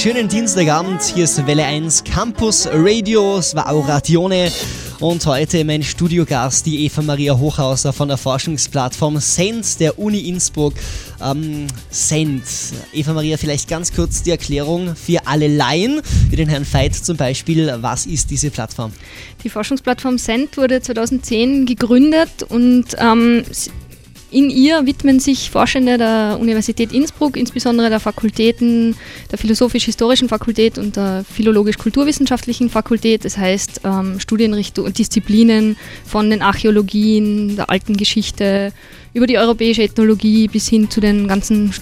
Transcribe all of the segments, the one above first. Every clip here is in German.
schönen Dienstagabend. Hier ist Welle 1 Campus Radio. Es war Auratione. Und heute mein Studiogast, die Eva Maria Hochhauser von der Forschungsplattform SEND der Uni Innsbruck. Ähm, SEND. Eva Maria, vielleicht ganz kurz die Erklärung für alle Laien, wie den Herrn Veit zum Beispiel. Was ist diese Plattform? Die Forschungsplattform SEND wurde 2010 gegründet und ähm, in ihr widmen sich Forschende der Universität Innsbruck, insbesondere der Fakultäten der Philosophisch-Historischen Fakultät und der Philologisch-Kulturwissenschaftlichen Fakultät. Das heißt ähm, Studienrichtungen und Disziplinen von den Archäologien, der alten Geschichte, über die europäische Ethnologie bis hin zu den ganzen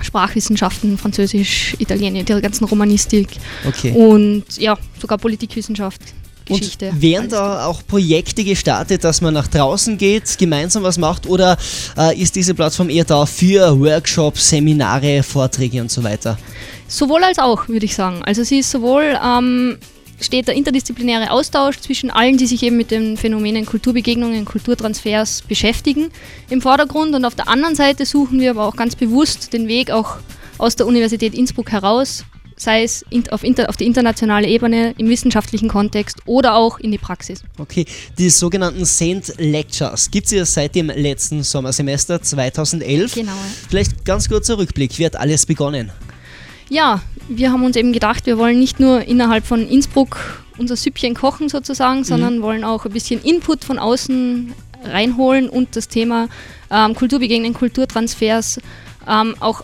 Sprachwissenschaften, Französisch, Italienisch, der ganzen Romanistik Okay. und ja, sogar Politikwissenschaft, Geschichte. Und werden da auch Projekte gestartet, dass man nach draußen geht, gemeinsam was macht oder äh, ist diese Plattform eher da für Workshops, Seminare, Vorträge und so weiter? Sowohl als auch, würde ich sagen. Also sie ist sowohl ähm, steht der interdisziplinäre Austausch zwischen allen, die sich eben mit den Phänomenen Kulturbegegnungen, Kulturtransfers beschäftigen, im Vordergrund. Und auf der anderen Seite suchen wir aber auch ganz bewusst den Weg auch aus der Universität Innsbruck heraus, sei es auf, inter, auf die internationale Ebene, im wissenschaftlichen Kontext oder auch in die Praxis. Okay, die sogenannten Saint Lectures gibt es ja seit dem letzten Sommersemester 2011. Genau. Vielleicht ganz kurzer Rückblick, wie hat alles begonnen? Ja, wir haben uns eben gedacht, wir wollen nicht nur innerhalb von Innsbruck unser Süppchen kochen sozusagen, sondern wollen auch ein bisschen Input von außen reinholen und das Thema ähm, Kulturbegegnen, Kulturtransfers ähm, auch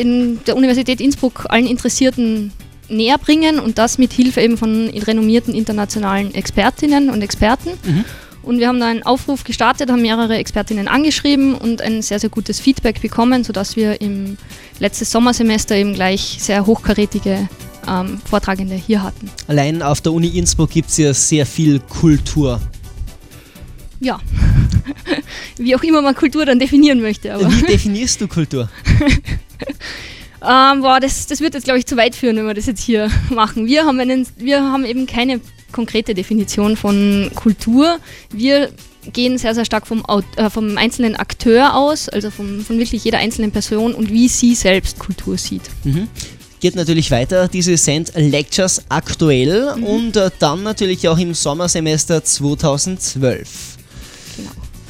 den, der Universität Innsbruck allen Interessierten näher bringen und das mit Hilfe eben von renommierten internationalen Expertinnen und Experten. Und wir haben da einen Aufruf gestartet, haben mehrere Expertinnen angeschrieben und ein sehr, sehr gutes Feedback bekommen, sodass wir im letztes Sommersemester eben gleich sehr hochkarätige ähm, Vortragende hier hatten. Allein auf der Uni Innsbruck gibt es ja sehr viel Kultur. Ja, wie auch immer man Kultur dann definieren möchte. Aber Wie definierst du Kultur? ähm, boah, das, das wird jetzt, glaube ich, zu weit führen, wenn wir das jetzt hier machen. Wir haben, einen, wir haben eben keine konkrete Definition von Kultur. Wir gehen sehr, sehr stark vom, äh, vom einzelnen Akteur aus, also vom, von wirklich jeder einzelnen Person und wie sie selbst Kultur sieht. Geht natürlich weiter, diese Saint Lectures aktuell Mhm. und äh, dann natürlich auch im Sommersemester 2012.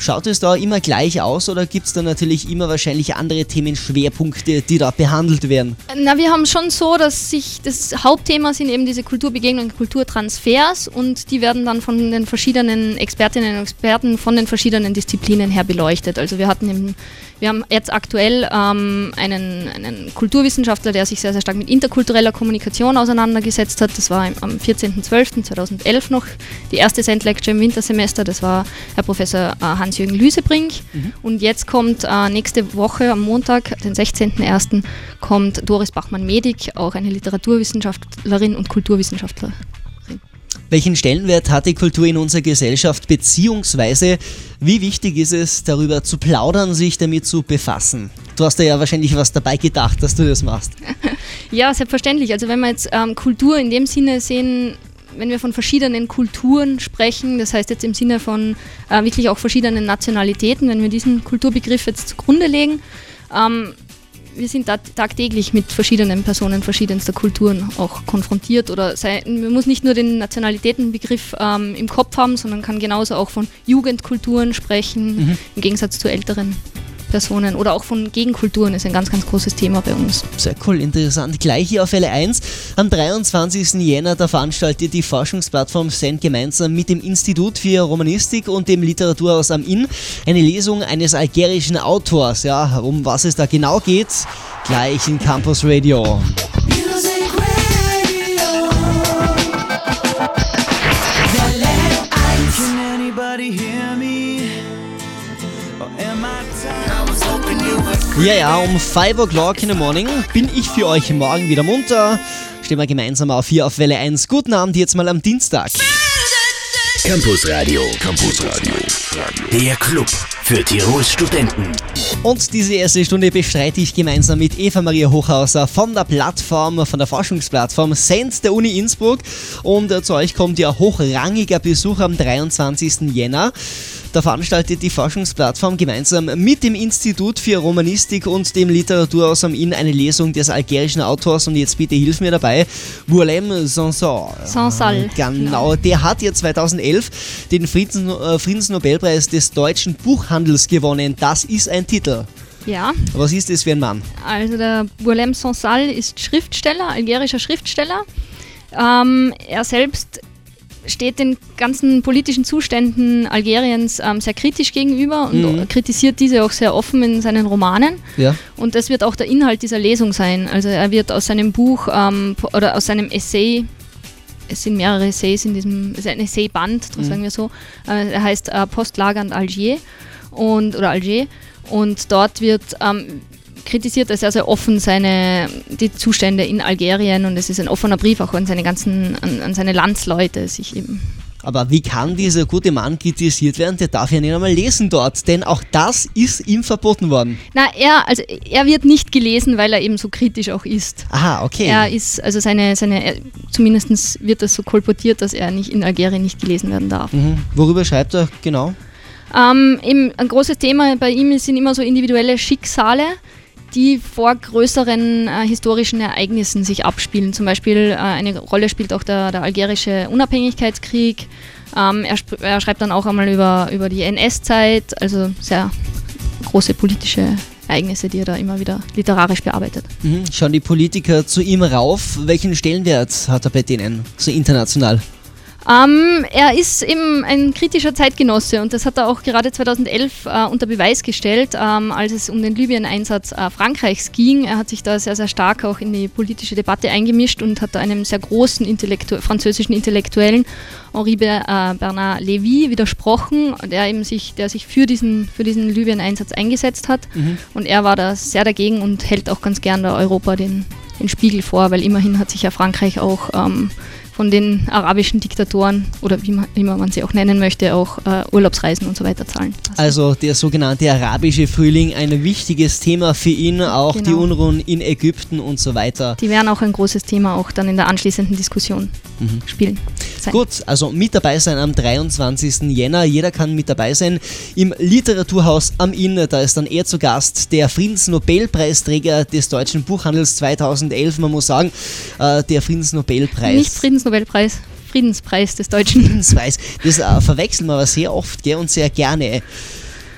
Schaut es da immer gleich aus oder gibt es da natürlich immer wahrscheinlich andere Themenschwerpunkte, die da behandelt werden? Na, wir haben schon so, dass sich das Hauptthema sind eben diese Kulturbegegnungen, Kulturtransfers und die werden dann von den verschiedenen Expertinnen und Experten von den verschiedenen Disziplinen her beleuchtet. Also wir hatten eben, wir haben jetzt aktuell ähm, einen, einen Kulturwissenschaftler, der sich sehr, sehr stark mit interkultureller Kommunikation auseinandergesetzt hat. Das war am 14.12.2011 noch die erste Send Lecture im Wintersemester. Das war Herr Professor äh, Hans-Jürgen Lüsebrink. Und jetzt kommt äh, nächste Woche am Montag, den 16.01., kommt Doris Bachmann-Medig, auch eine Literaturwissenschaftlerin und Kulturwissenschaftlerin. Welchen Stellenwert hat die Kultur in unserer Gesellschaft, beziehungsweise wie wichtig ist es, darüber zu plaudern, sich damit zu befassen? Du hast ja wahrscheinlich was dabei gedacht, dass du das machst. Ja, selbstverständlich. Also wenn wir jetzt ähm, Kultur in dem Sinne sehen, wenn wir von verschiedenen Kulturen sprechen, das heißt jetzt im Sinne von äh, wirklich auch verschiedenen Nationalitäten, wenn wir diesen Kulturbegriff jetzt zugrunde legen, ähm, wir sind da tagtäglich mit verschiedenen Personen verschiedenster Kulturen auch konfrontiert oder sei, man muss nicht nur den Nationalitätenbegriff ähm, im Kopf haben, sondern kann genauso auch von Jugendkulturen sprechen, im Gegensatz zu älteren Personen oder auch von Gegenkulturen ist ein ganz, ganz großes Thema bei uns. Sehr cool, interessant. Gleich hier auf L1. Am 23. Jänner, da veranstaltet die Forschungsplattform SEND gemeinsam mit dem Institut für Romanistik und dem Literaturhaus am Inn eine Lesung eines algerischen Autors. Ja, um was es da genau geht, gleich in Campus Radio. Ja, ja, um 5 o'clock in the morning bin ich für euch morgen wieder munter. Stehen wir gemeinsam auf hier auf Welle 1. Guten Abend jetzt mal am Dienstag. Campus Radio. Campus Radio. Der Club für Tirols Studenten. Und diese erste Stunde bestreite ich gemeinsam mit Eva Maria Hochhauser von der Plattform, von der Forschungsplattform Sense der Uni Innsbruck. Und äh, zu euch kommt ja hochrangiger Besuch am 23. Jänner. Da veranstaltet die Forschungsplattform gemeinsam mit dem Institut für Romanistik und dem Literaturhaus am Inn eine Lesung des algerischen Autors und jetzt bitte hilf mir dabei, Boulem Sansal. Sansal, Genau, der hat ja 2011 den Friedens Friedensnobelpreis des deutschen Buchhandels gewonnen. Das ist ein Titel. Ja, Was ist das für ein Mann? also der Boulem Sansal ist Schriftsteller, algerischer Schriftsteller. Ähm, er selbst steht den ganzen politischen Zuständen Algeriens ähm, sehr kritisch gegenüber und Mhm. kritisiert diese auch sehr offen in seinen Romanen. Ja. Und das wird auch der Inhalt dieser Lesung sein. Also er wird aus seinem Buch ähm, oder aus seinem Essay, es sind mehrere Essays in diesem, es ist ein Essayband, Mhm. sagen wir so, äh, er heißt äh, Postlager und Algier und, oder Alger und dort wird ähm, kritisiert er sehr, sehr offen seine, die Zustände in Algerien und es ist ein offener Brief auch an seine ganzen, an, an seine Landsleute, sich eben Aber wie kann dieser gute Mann kritisiert werden? Der darf ja nicht einmal lesen dort, denn auch das ist ihm verboten worden. Na, er, also er wird nicht gelesen, weil er eben so kritisch auch ist. Aha, okay. Er ist, also seine, seine er, zumindest wird das so kolportiert, dass er nicht in Algerien nicht gelesen werden darf. mhm. Worüber schreibt er genau? Ähm, ein großes Thema bei ihm sind immer so individuelle Schicksale, die vor größeren äh, historischen Ereignissen sich abspielen. Zum Beispiel äh, eine Rolle spielt auch der, der algerische Unabhängigkeitskrieg. Ähm, er, er schreibt dann auch einmal über, über die NS-Zeit, also sehr große politische Ereignisse, die er da immer wieder literarisch bearbeitet. Mhm. Schauen die Politiker zu ihm rauf? Welchen Stellenwert hat er bei denen, so international? Ähm, er ist eben ein kritischer Zeitgenosse und das hat er auch gerade 2011 äh, unter Beweis gestellt, ähm, als es um den Libyen-Einsatz äh, Frankreichs ging. Er hat sich da sehr, sehr stark auch in die politische Debatte eingemischt und hat da einem sehr großen Intellektu französischen Intellektuellen, Henri äh, Bernard Lévy, widersprochen, der eben sich, der sich für diesen, für diesen Libyen-Einsatz eingesetzt hat. Und er war da sehr dagegen und hält auch ganz gern der Europa den, den Spiegel vor, weil immerhin hat sich ja Frankreich auch ähm, von den arabischen Diktatoren oder wie man, wie man sie auch nennen möchte, auch äh, Urlaubsreisen und so weiter zahlen. lassen. Also der sogenannte arabische Frühling, ein wichtiges Thema für ihn, auch die Genau. Unruhen in Ägypten und so weiter. Die werden auch ein großes Thema auch dann in der anschließenden Diskussion spielen. Sein. Gut, also mit dabei sein am 23. Jänner. Jeder kann mit dabei sein im Literaturhaus am Inn. Da ist dann er zu Gast, der Friedensnobelpreisträger des deutschen Buchhandels 2011. Man muss sagen, äh, der Friedensnobelpreis. Nicht Friedensnobelpreis, Friedenspreis des Deutschen. Friedenspreis. Das äh, verwechseln wir aber sehr oft gell, und sehr gerne.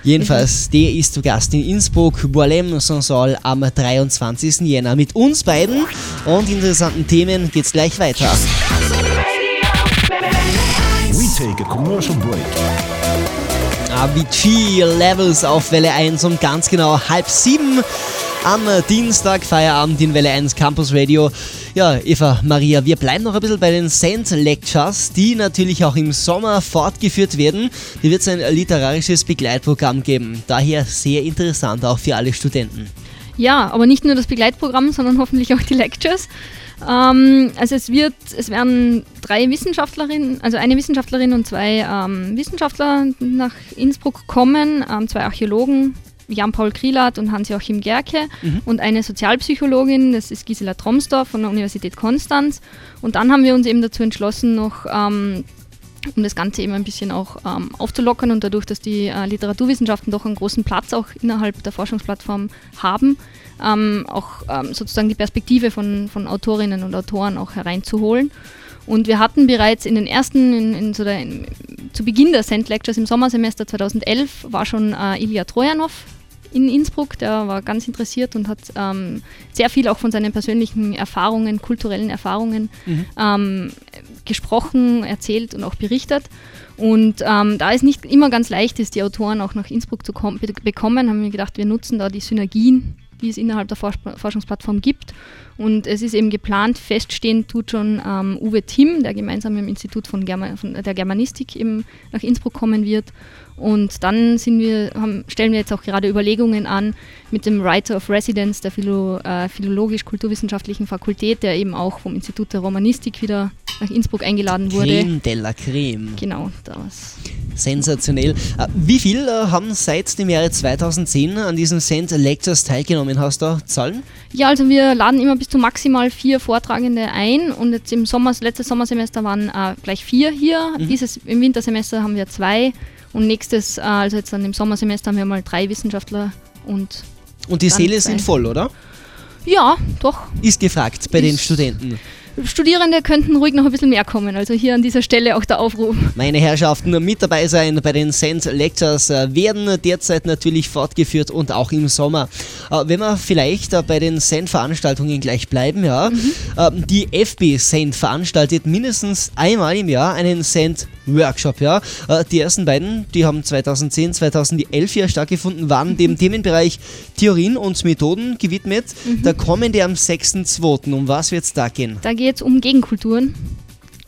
Jedenfalls, der ist zu Gast in Innsbruck, Boilem Sansol am 23. Jänner. Mit uns beiden und interessanten Themen geht's gleich weiter. Take a commercial break. Avicii Levels auf Welle 1 um ganz genau halb sieben am Dienstag, Feierabend in Welle 1 Campus Radio. Ja, Eva, Maria, wir bleiben noch ein bisschen bei den Sand Lectures, die natürlich auch im Sommer fortgeführt werden. Hier wird es ein literarisches Begleitprogramm geben. Daher sehr interessant auch für alle Studenten. Ja, aber nicht nur das Begleitprogramm, sondern hoffentlich auch die Lectures. Ähm, also es wird, es werden drei Wissenschaftlerinnen, also eine Wissenschaftlerin und zwei ähm, Wissenschaftler nach Innsbruck kommen, ähm, zwei Archäologen, Jan-Paul Krielat und Hans-Joachim Gerke und eine Sozialpsychologin, das ist Gisela Tromsdorf von der Universität Konstanz. Und dann haben wir uns eben dazu entschlossen, noch ähm, um das Ganze eben ein bisschen auch ähm, aufzulockern und dadurch, dass die äh, Literaturwissenschaften doch einen großen Platz auch innerhalb der Forschungsplattform haben, ähm, auch ähm, sozusagen die Perspektive von, von Autorinnen und Autoren auch hereinzuholen. Und wir hatten bereits in den ersten, in, in so der, in, zu Beginn der Send Lectures im Sommersemester 2011, war schon äh, Ilya Trojanov in Innsbruck, der war ganz interessiert und hat ähm, sehr viel auch von seinen persönlichen Erfahrungen, kulturellen Erfahrungen ähm, gesprochen, erzählt und auch berichtet. Und ähm, da es nicht immer ganz leicht ist, die Autoren auch nach Innsbruck zu kom- be bekommen, haben wir gedacht, wir nutzen da die Synergien, die es innerhalb der Forsch Forschungsplattform gibt. Und es ist eben geplant, feststehen tut schon ähm, Uwe Timm, der gemeinsam im Institut von, Germa von der Germanistik eben nach Innsbruck kommen wird. Und dann wir, haben, stellen wir jetzt auch gerade Überlegungen an mit dem Writer of Residence der Philo, äh, Philologisch-Kulturwissenschaftlichen Fakultät, der eben auch vom Institut der Romanistik wieder nach Innsbruck eingeladen wurde. Creme de la Creme. Genau, das. sensationell. Äh, Wie viel äh, haben seit dem Jahre 2010 an diesen Send Lectures teilgenommen? Hast du da Zahlen? Ja, also wir laden immer bis zu maximal vier Vortragende ein und jetzt im Sommer, letztes Sommersemester waren äh, gleich vier hier. Dieses im Wintersemester haben wir zwei und nächstes, äh, also jetzt dann im Sommersemester haben wir mal drei Wissenschaftler und Und die Säle zwei. sind voll, oder? ja, doch. Ist gefragt bei den Ist- Studenten. Studierende könnten ruhig noch ein bisschen mehr kommen. Also hier an dieser Stelle auch der Aufruf. Meine Herrschaften, mit dabei sein bei den Send Lectures äh, werden derzeit natürlich fortgeführt und auch im Sommer. Äh, Wenn wir vielleicht äh, bei den Send-Veranstaltungen gleich bleiben, ja, ähm, die FB Send veranstaltet mindestens einmal im Jahr einen Send-Workshop, ja. Äh, Die ersten beiden, die haben 2010, 2011 ja stattgefunden, waren dem Themenbereich Theorien und Methoden gewidmet. Der kommende am 6.2. Um was wird es da gehen? Da geht es um Gegenkulturen.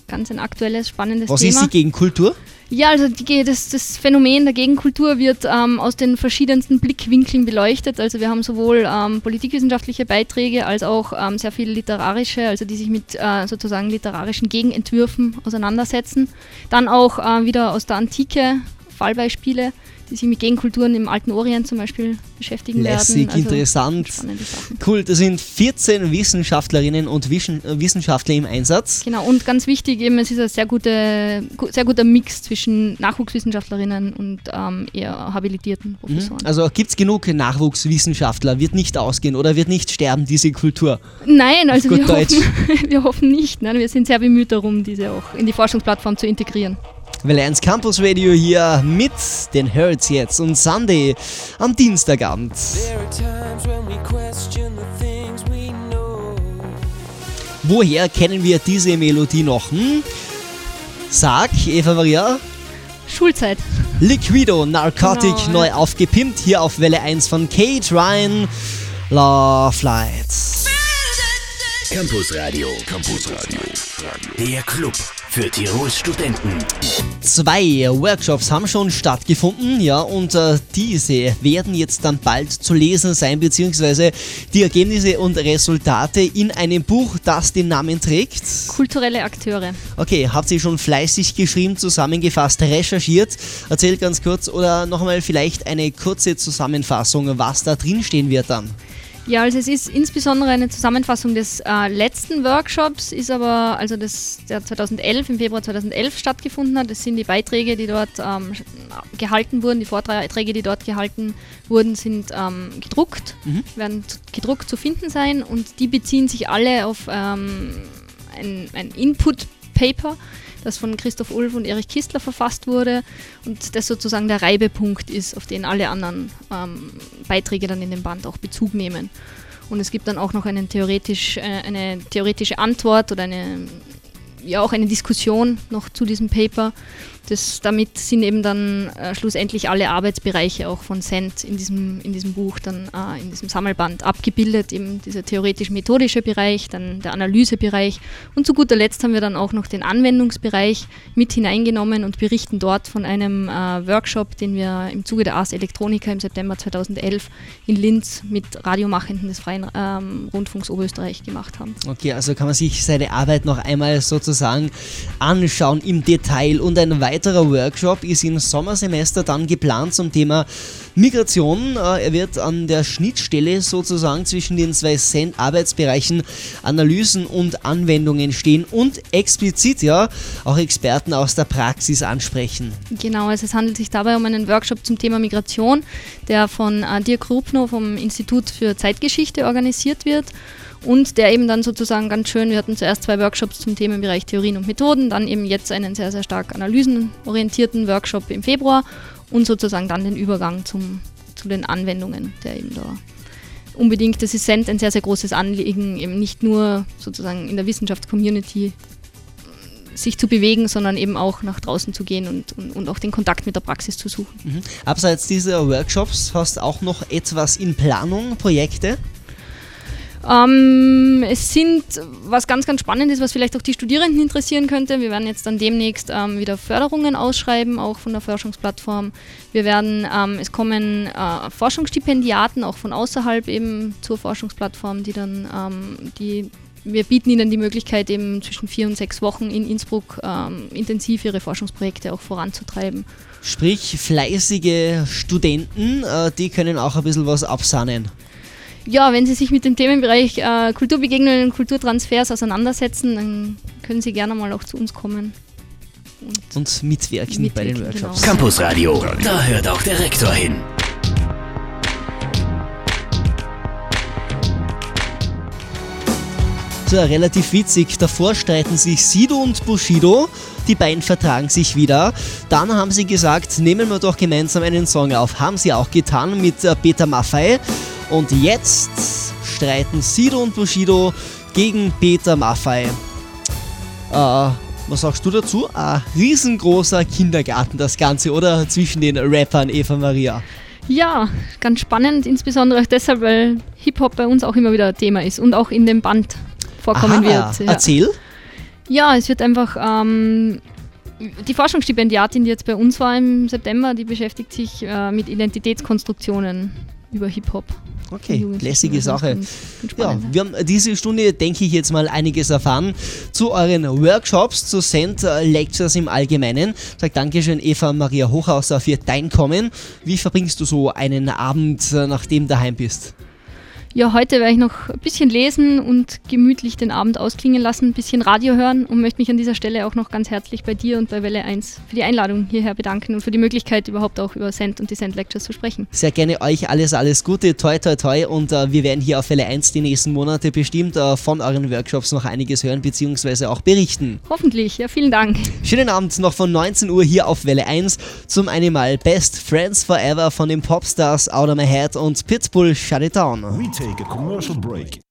Ganz ein aktuelles, spannendes Was Thema. ist die Gegenkultur? Ja, also die, das, das Phänomen der Gegenkultur wird ähm, aus den verschiedensten Blickwinkeln beleuchtet. Also wir haben sowohl ähm, politikwissenschaftliche Beiträge als auch ähm, sehr viel literarische, also die sich mit äh, sozusagen literarischen Gegenentwürfen auseinandersetzen. Dann auch äh, wieder aus der Antike Fallbeispiele, die sich mit Gegenkulturen im alten Orient zum Beispiel beschäftigen Lässig, werden. Also interessant. Cool, da sind 14 Wissenschaftlerinnen und äh, Wissenschaftler im Einsatz. Genau, und ganz wichtig eben, es ist ein sehr, gute, gu- sehr guter Mix zwischen Nachwuchswissenschaftlerinnen und ähm, eher habilitierten Professoren. Also gibt es genug Nachwuchswissenschaftler? Wird nicht ausgehen oder wird nicht sterben, diese Kultur? Nein, also gut wir Deutsch. hoffen, wir hoffen nicht. Nein, wir sind sehr bemüht darum, diese auch in die Forschungsplattform zu integrieren. Welle 1 Campus Radio hier mit den Hertz jetzt und Sunday am Dienstagabend. There are times when we question the things we know. Woher kennen wir diese Melodie noch? Hm? Sag, Eva Maria, Schulzeit. Liquido, Narcotic, Genau, neu aufgepimpt, hier auf Welle 1 von Kate Ryan, Love Lights. Campus Radio. Campus Radio. Der Club für Tirols Studenten. Zwei Workshops haben schon stattgefunden, ja, und äh, diese werden jetzt dann bald zu lesen sein, beziehungsweise die Ergebnisse und Resultate in einem Buch, das den Namen trägt. Kulturelle Akteure. Okay, habt ihr schon fleißig geschrieben, zusammengefasst, recherchiert? Erzählt ganz kurz oder nochmal vielleicht eine kurze Zusammenfassung, was da drin stehen wird dann. Ja, also es ist insbesondere eine Zusammenfassung des äh, letzten Workshops, ist aber, also das, der 2011, im Februar 2011 stattgefunden hat. Das sind die Beiträge, die dort ähm, gehalten wurden, die Vorträge, die dort gehalten wurden, sind ähm, gedruckt, werden t- gedruckt zu finden sein und die beziehen sich alle auf ähm, ein, ein Input-Paper, das von Christoph Ulf und Erich Kistler verfasst wurde und das sozusagen der Reibepunkt ist, auf den alle anderen ähm, Beiträge dann in dem Band auch Bezug nehmen. Und es gibt dann auch noch theoretisch, äh, eine theoretische Antwort oder eine, ja auch eine Diskussion noch zu diesem Paper. Das, damit sind eben dann äh, schlussendlich alle Arbeitsbereiche auch von Cent in diesem, in diesem Buch, dann äh, in diesem Sammelband abgebildet, eben dieser theoretisch-methodische Bereich, dann der Analysebereich und zu guter Letzt haben wir dann auch noch den Anwendungsbereich mit hineingenommen und berichten dort von einem äh, Workshop, den wir im Zuge der Ars Electronica im September 2011 in Linz mit Radiomachenden des Freien ähm, Rundfunks Oberösterreich gemacht haben. Okay, also kann man sich seine Arbeit noch einmal sozusagen anschauen im Detail. Und ein weiterer Workshop ist im Sommersemester dann geplant zum Thema Migration. Äh, Er wird an der Schnittstelle sozusagen zwischen den zwei Send-Arbeitsbereichen Analysen und Anwendungen stehen und explizit ja auch Experten aus der Praxis ansprechen. Genau, also es handelt sich dabei um einen Workshop zum Thema Migration, der von äh, Dirk Rupno vom Institut für Zeitgeschichte organisiert wird und der eben dann sozusagen ganz schön, wir hatten zuerst zwei Workshops zum Themenbereich Theorien und Methoden, dann eben jetzt einen sehr, sehr stark analysenorientierten Workshop im Februar und sozusagen dann den Übergang zum, zu den Anwendungen, der eben da unbedingt, das ist Cent ein sehr, sehr großes Anliegen, eben nicht nur sozusagen in der Wissenschaftscommunity sich zu bewegen, sondern eben auch nach draußen zu gehen und, und, und auch den Kontakt mit der Praxis zu suchen. Mhm. Abseits dieser Workshops hast du auch noch etwas in Planung, Projekte? Ähm, es sind, was ganz, ganz spannend ist, was vielleicht auch die Studierenden interessieren könnte, wir werden jetzt dann demnächst ähm, wieder Förderungen ausschreiben, auch von der Forschungsplattform. Wir werden, ähm, es kommen äh, Forschungsstipendiaten auch von außerhalb eben zur Forschungsplattform, die dann ähm, die wir bieten ihnen die Möglichkeit, eben zwischen vier und sechs Wochen in Innsbruck ähm, intensiv ihre Forschungsprojekte auch voranzutreiben. Sprich, fleißige Studenten, äh, die können auch ein bisschen was absahnen. Ja, wenn Sie sich mit dem Themenbereich äh, Kulturbegegnungen und Kulturtransfers auseinandersetzen, dann können Sie gerne mal auch zu uns kommen. Und mitwirken, bei den Mitwirken, Workshops. genau. Campusradio, da hört auch der Rektor hin. So, relativ witzig. Davor streiten sich Sido und Bushido. Die beiden vertragen sich wieder. Dann haben sie gesagt, nehmen wir doch gemeinsam einen Song auf. Haben sie auch getan mit äh, Peter Maffay. Und jetzt streiten Sido und Bushido gegen Peter Maffay. Äh, was sagst du dazu? Ein riesengroßer Kindergarten, das Ganze, oder? Zwischen den Rappern Eva Maria. Ja, ganz spannend, insbesondere auch deshalb, weil Hip-Hop bei uns auch immer wieder Thema ist und auch in dem Band vorkommen Aha, wird. Ja. Erzähl. ja, es wird einfach. Ähm, die Forschungsstipendiatin, die jetzt bei uns war im September, die beschäftigt sich äh, mit Identitätskonstruktionen über Hip-Hop. Okay, lässige Sache. Ja, wir haben diese Stunde, denke ich, jetzt mal einiges erfahren zu euren Workshops, zu Send Lectures im Allgemeinen. Sag Dankeschön, Eva Maria Hochhauser, für dein Kommen. Wie verbringst du so einen Abend, äh, nachdem du daheim bist? Ja, heute werde ich noch ein bisschen lesen und gemütlich den Abend ausklingen lassen, ein bisschen Radio hören und möchte mich an dieser Stelle auch noch ganz herzlich bei dir und bei Welle 1 für die Einladung hierher bedanken und für die Möglichkeit, überhaupt auch über Send und die Send Lectures zu sprechen. Sehr gerne euch alles, alles Gute, toi, toi, toi. Und äh, wir werden hier auf Welle 1 die nächsten Monate bestimmt äh, von euren Workshops noch einiges hören, beziehungsweise auch berichten. Hoffentlich, ja, vielen Dank. Schönen Abend noch von 19 Uhr hier auf Welle 1. Zum einen mal Best Friends Forever von den Popstars Out of My Head und Pitbull Shut It Down. We take a commercial break.